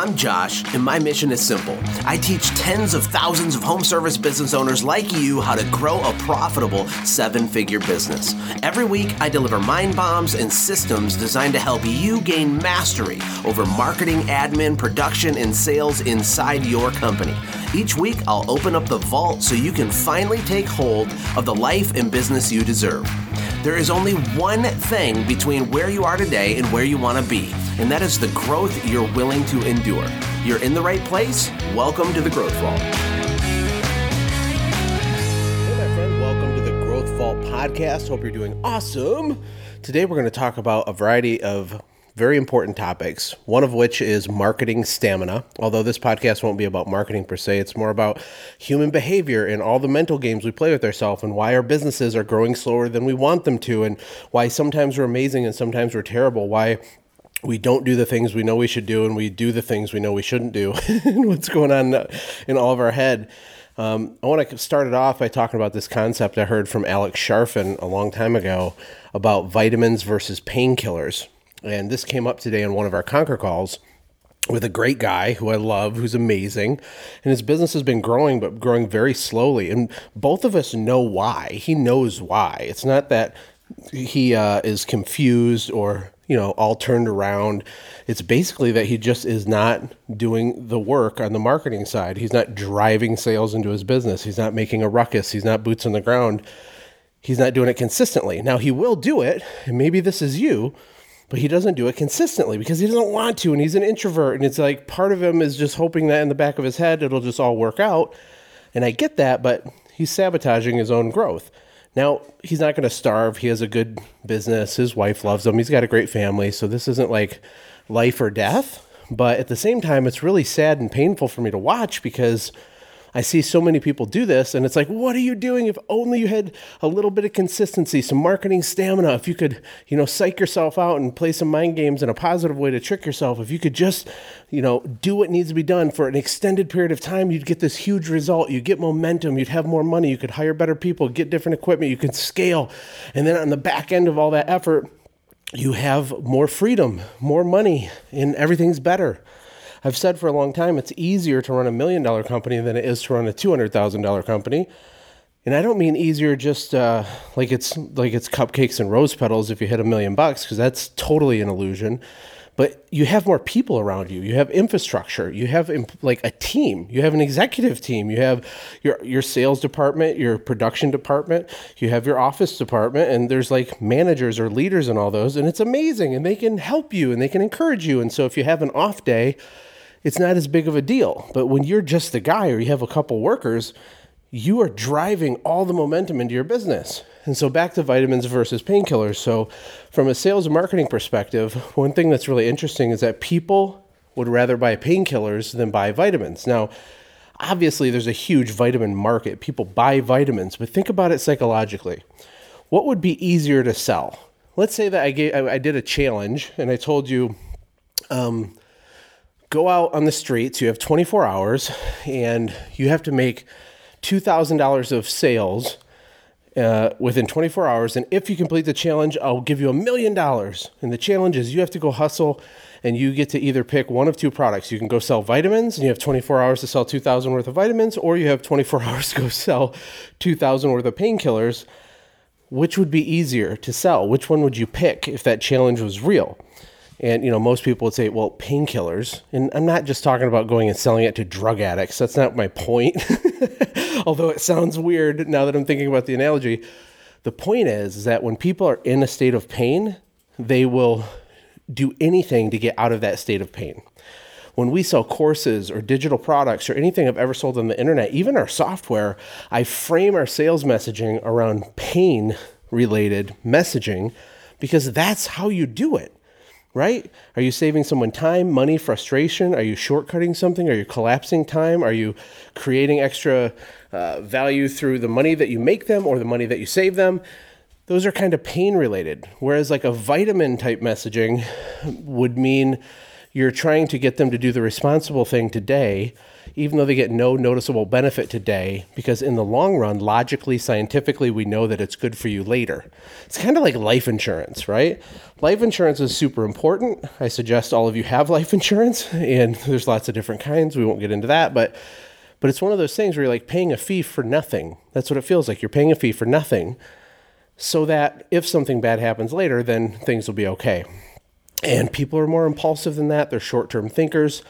I'm Josh, and my mission is simple. I teach tens of thousands of home service business owners like you how to grow a profitable seven figure business. Every week, I deliver mind bombs and systems designed to help you gain mastery over marketing, admin, production, and sales inside your company. Each week, I'll open up the vault so you can finally take hold of the life and business you deserve. There is only one thing between where you are today and where you want to be, and that is the growth you're willing to endure. You're in the right place. Welcome to the Growth Vault. Hey, my friend, welcome to the Growth Vault podcast. Hope you're doing awesome. Today, we're going to talk about a variety of very important topics, one of which is marketing stamina. Although this podcast won't be about marketing per se, it's more about human behavior and all the mental games we play with ourselves and why our businesses are growing slower than we want them to, and why sometimes we're amazing and sometimes we're terrible, why we don't do the things we know we should do and we do the things we know we shouldn't do, and what's going on in all of our head. Um, I want to start it off by talking about this concept I heard from Alex Charfen a long time ago about vitamins versus painkillers. And this came up today on one of our Conquer calls with a great guy who I love, who's amazing. And his business has been growing, but growing very slowly. And both of us know why. He knows why. It's not that he uh, is confused or, you know, all turned around. It's basically that he just is not doing the work on the marketing side. He's not driving sales into his business. He's not making a ruckus. He's not boots on the ground. He's not doing it consistently. Now, he will do it. And maybe this is you but he doesn't do it consistently because he doesn't want to and he's an introvert and it's like part of him is just hoping that in the back of his head it'll just all work out and i get that but he's sabotaging his own growth. Now he's not going to starve. He has a good business. His wife loves him. He's got a great family so this isn't like life or death but at the same time it's really sad and painful for me to watch because I see so many people do this, and it's like, what are you doing? If only you had a little bit of consistency, some marketing stamina, if you could, you know, psych yourself out and play some mind games in a positive way to trick yourself, if you could just, you know, do what needs to be done for an extended period of time, you'd get this huge result. You'd get momentum, you'd have more money, you could hire better people, get different equipment, you could scale. And then on the back end of all that effort, you have more freedom, more money, and everything's better. I've said for a long time it's easier to run a million dollar company than it is to run a two hundred thousand dollar company. And I don't mean easier just uh, like it's like it's cupcakes and rose petals if you hit a million bucks because that's totally an illusion. But you have more people around you. You have infrastructure. You have like a team. You have an executive team. You have your your sales department, your production department. You have your office department, and there's like managers or leaders and all those, and it's amazing. And they can help you and they can encourage you. And so if you have an off day it's not as big of a deal. But when you're just the guy or you have a couple workers, you are driving all the momentum into your business. And so back to vitamins versus painkillers. So from a sales and marketing perspective, one thing that's really interesting is that people would rather buy painkillers than buy vitamins. Now, obviously there's a huge vitamin market. People buy vitamins, but think about it psychologically. What would be easier to sell? Let's say that I gave I did a challenge and I told you um, go out on the streets. You have 24 hours, and you have to make $2,000 of sales uh, within 24 hours. And if you complete the challenge, I'll give you a million dollars. And the challenge is you have to go hustle and you get to either pick one of two products. You can go sell vitamins and you have 24 hours to sell 2,000 worth of vitamins, or you have 24 hours to go sell 2,000 worth of painkillers. Which would be easier to sell? Which one would you pick if that challenge was real? And you know, most people would say, well, painkillers. And I'm not just talking about going and selling it to drug addicts. That's not my point. Although it sounds weird now that I'm thinking about the analogy. The point is, is that when people are in a state of pain, they will do anything to get out of that state of pain. When we sell courses or digital products or anything I've ever sold on the internet, even our software, I frame our sales messaging around pain related messaging because that's how you do it right? Are you saving someone time, money, frustration? Are you shortcutting something? Are you collapsing time? Are you creating extra uh, value through the money that you make them or the money that you save them? Those are kind of pain related. Whereas, like a vitamin type messaging would mean you're trying to get them to do the responsible thing today, even though they get no noticeable benefit today, because in the long run, logically, scientifically, we know that it's good for you later. It's kind of like life insurance, right? Life insurance is super important. I suggest all of you have life insurance, and there's lots of different kinds. We won't get into that, but but it's one of those things where you're like paying a fee for nothing. That's what it feels like. You're paying a fee for nothing so that if something bad happens later, then things will be okay. And people are more impulsive than that. They're short term thinkers.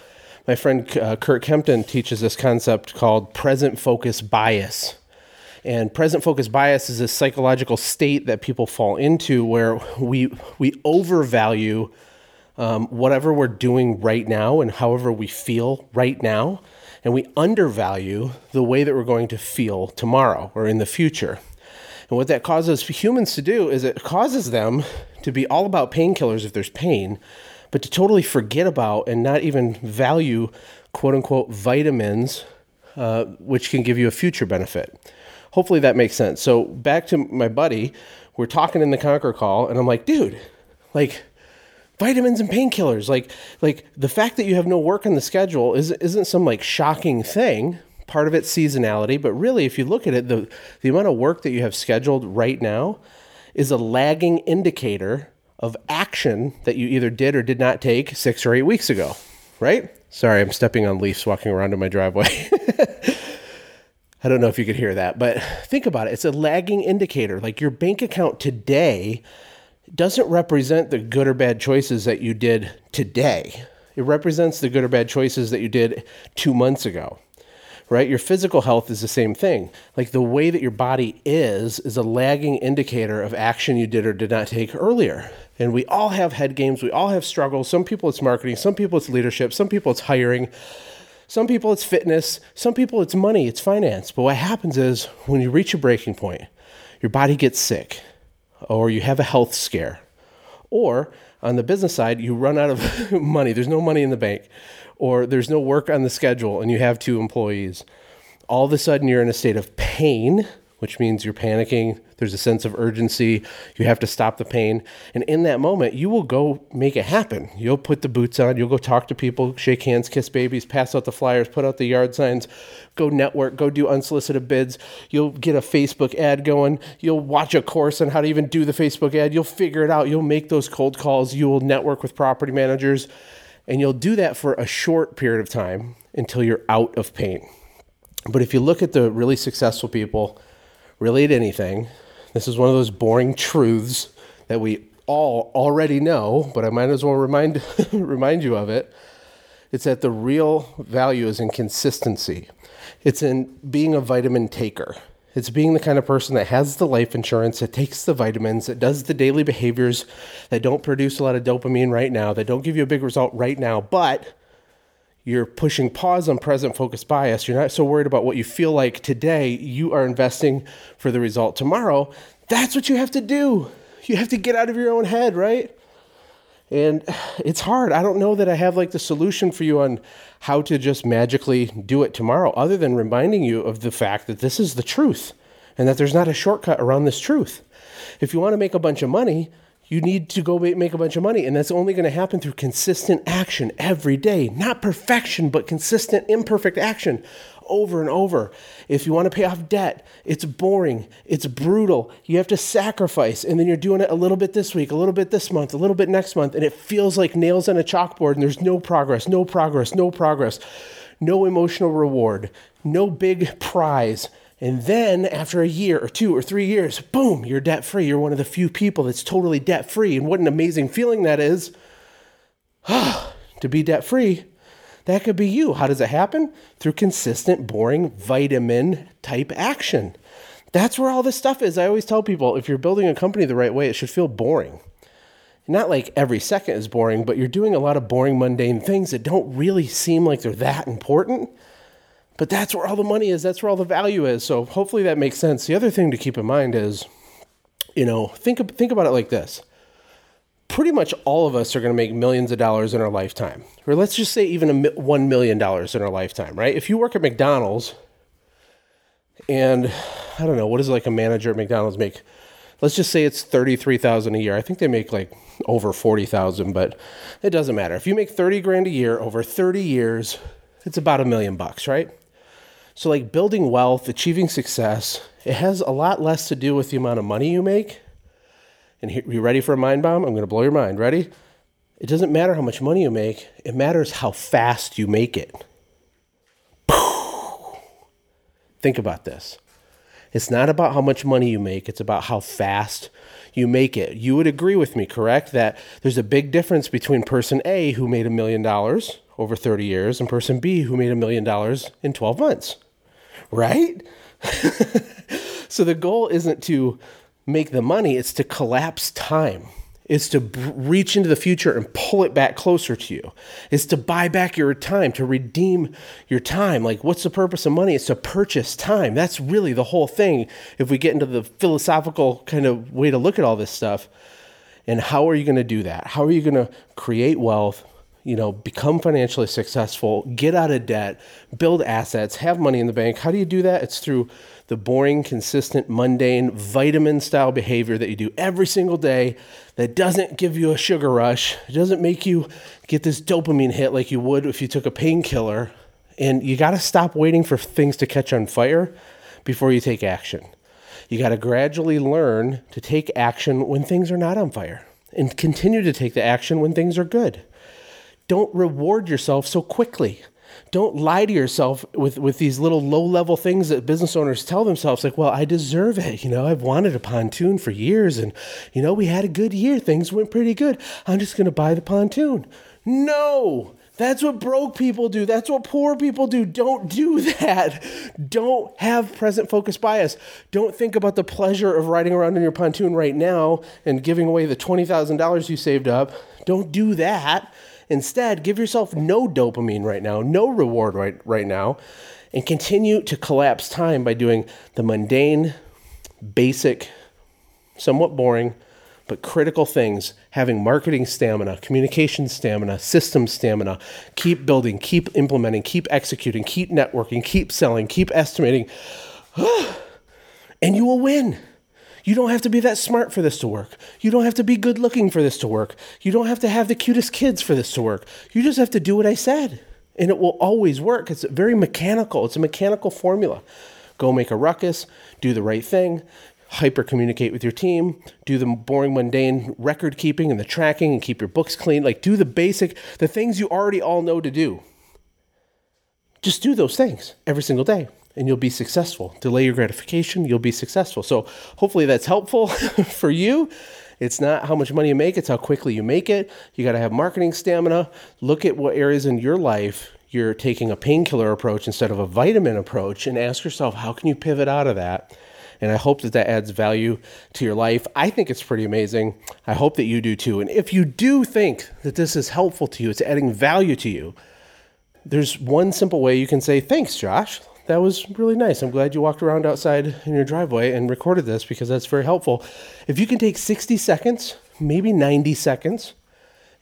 My friend uh, Kurt Kempton teaches this concept called present focus bias. And present focus bias is a psychological state that people fall into where we, we overvalue um, whatever we're doing right now and however we feel right now. And we undervalue the way that we're going to feel tomorrow or in the future. And what that causes humans to do is it causes them to be all about painkillers if there's pain, but to totally forget about and not even value quote unquote vitamins, uh, which can give you a future benefit. Hopefully that makes sense. So back to my buddy, we're talking in the Conquer call, and I'm like, dude, like vitamins and painkillers, like like the fact that you have no work on the schedule is isn't some like shocking thing part of it's seasonality, but really, if you look at it, the, the amount of work that you have scheduled right now is a lagging indicator of action that you either did or did not take six or eight weeks ago, right? Sorry, I'm stepping on leaves walking around in my driveway. I don't know if you could hear that, but think about it. It's a lagging indicator. Like your bank account today doesn't represent the good or bad choices that you did today. It represents the good or bad choices that you did two months ago right? Your physical health is the same thing. Like the way that your body is, is a lagging indicator of action you did or did not take earlier. And we all have head games, we all have struggles. Some people it's marketing, some people it's leadership, some people it's hiring, some people it's fitness, some people it's money, it's finance. But what happens is when you reach a breaking point, your body gets sick, or you have a health scare, or on the business side, you run out of money. There's no money in the bank or there's no work on the schedule and you have two employees, all of a sudden you're in a state of pain, which means you're panicking. There's a sense of urgency. You have to stop the pain. And in that moment, you will go make it happen. You'll put the boots on, you'll go talk to people, shake hands, kiss babies, pass out the flyers, put out the yard signs, go network, go do unsolicited bids. You'll get a Facebook ad going. You'll watch a course on how to even do the Facebook ad. You'll figure it out. You'll make those cold calls. You will network with property managers and you'll do that for a short period of time until you're out of pain. But if you look at the really successful people, really at anything, this is one of those boring truths that we all already know, but I might as well remind remind you of it. It's that the real value is in consistency. It's in being a vitamin taker. It's being the kind of person that has the life insurance, that takes the vitamins, that does the daily behaviors that don't produce a lot of dopamine right now, that don't give you a big result right now, but you're pushing pause on present focus bias. You're not so worried about what you feel like today. You are investing for the result tomorrow. That's what you have to do. You have to get out of your own head, right? And it's hard. I don't know that I have like the solution for you on how to just magically do it tomorrow, other than reminding you of the fact that this is the truth and that there's not a shortcut around this truth. If you want to make a bunch of money, you need to go make a bunch of money. And that's only going to happen through consistent action every day. Not perfection, but consistent, imperfect action over and over. If you want to pay off debt, it's boring, it's brutal. You have to sacrifice, and then you're doing it a little bit this week, a little bit this month, a little bit next month, and it feels like nails on a chalkboard, and there's no progress, no progress, no progress, no emotional reward, no big prize. And then after a year or two or three years, boom, you're debt free. You're one of the few people that's totally debt free. And what an amazing feeling that is to be debt free. That could be you. How does it happen? Through consistent, boring, vitamin type action. That's where all this stuff is. I always tell people if you're building a company the right way, it should feel boring. Not like every second is boring, but you're doing a lot of boring, mundane things that don't really seem like they're that important but that's where all the money is. That's where all the value is. So hopefully that makes sense. The other thing to keep in mind is, you know, think think about it like this. Pretty much all of us are going to make millions of dollars in our lifetime, or let's just say even a one million dollars in our lifetime, right? If you work at McDonald's, and I don't know what does like a manager at McDonald's make let's just say it's 33,000 a year. I think they make like over 40,000, but it doesn't matter. If you make 30 grand a year over 30 years, it's about a million bucks, right? So, like building wealth, achieving success, it has a lot less to do with the amount of money you make. And here, you ready for a mind bomb? I'm going to blow your mind. Ready? It doesn't matter how much money you make, it matters how fast you make it. Think about this. It's not about how much money you make, it's about how fast you make it. You would agree with me, correct? That there's a big difference between person A who made a million dollars over 30 years and person B who made a million dollars in 12 months, right? so the goal isn't to make the money, it's to collapse time It's to reach into the future and pull it back closer to you. It's to buy back your time, to redeem your time. Like, what's the purpose of money? It's to purchase time. That's really the whole thing. If we get into the philosophical kind of way to look at all this stuff, and how are you going to do that? How are you going to create wealth? You know, become financially successful, get out of debt, build assets, have money in the bank. How do you do that? It's through the boring, consistent, mundane, vitamin style behavior that you do every single day that doesn't give you a sugar rush. It doesn't make you get this dopamine hit like you would if you took a painkiller. And you got to stop waiting for things to catch on fire before you take action. You got to gradually learn to take action when things are not on fire and continue to take the action when things are good. Don't reward yourself so quickly don't lie to yourself with, with these little low level things that business owners tell themselves like well i deserve it you know i've wanted a pontoon for years and you know we had a good year things went pretty good i'm just going to buy the pontoon no that's what broke people do. That's what poor people do. Don't do that. Don't have present focus bias. Don't think about the pleasure of riding around in your pontoon right now and giving away the $20,000 you saved up. Don't do that. Instead, give yourself no dopamine right now, no reward right, right now, and continue to collapse time by doing the mundane, basic, somewhat boring, but critical things having marketing stamina, communication stamina, system stamina, keep building, keep implementing, keep executing, keep networking, keep selling, keep estimating, and you will win. You don't have to be that smart for this to work. You don't have to be good looking for this to work. You don't have to have the cutest kids for this to work. You just have to do what I said, and it will always work. It's very mechanical, it's a mechanical formula. Go make a ruckus, do the right thing, hyper communicate with your team, do the boring, mundane record keeping and the tracking, and keep your books clean. Like, do the basic, the things you already all know to do. Just do those things every single day and you'll be successful. Delay your gratification, you'll be successful. So, hopefully, that's helpful for you. It's not how much money you make, it's how quickly you make it. You got to have marketing stamina. Look at what areas in your life you're taking a painkiller approach instead of a vitamin approach and ask yourself, how can you pivot out of that? And I hope that that adds value to your life. I think it's pretty amazing. I hope that you do too. And if you do think that this is helpful to you, it's adding value to you, there's one simple way you can say, Thanks, Josh that was really nice. I'm glad you walked around outside in your driveway and recorded this because that's very helpful. If you can take 60 seconds, maybe 90 seconds,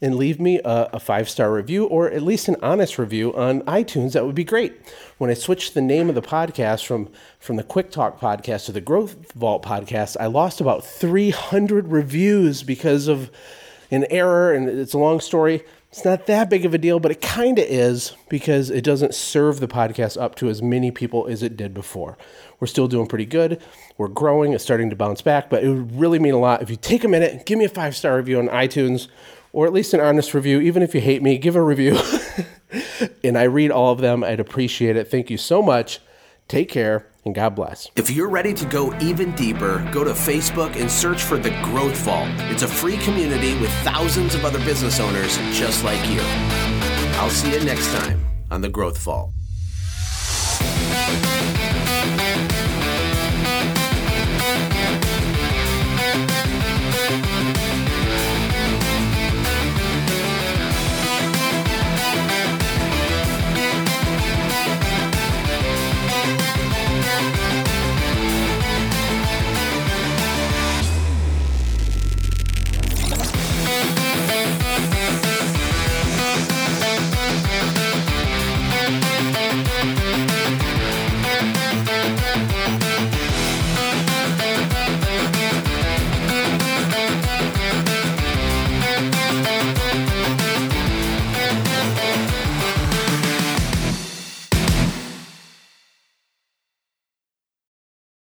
and leave me a, a five star review or at least an honest review on iTunes, that would be great. When I switched the name of the podcast from, from the Quick Talk podcast to the Growth Vault podcast, I lost about 300 reviews because of an error, and it's a long story. It's not that big of a deal, but it kind of is because it doesn't serve the podcast up to as many people as it did before. We're still doing pretty good. We're growing. It's starting to bounce back, but it would really mean a lot if you take a minute, give me a five star review on iTunes or at least an honest review. Even if you hate me, give a review. and I read all of them. I'd appreciate it. Thank you so much. Take care and God bless. If you're ready to go even deeper, go to Facebook and search for The Growth Vault. It's a free community with thousands of other business owners just like you. I'll see you next time on The Growth Vault.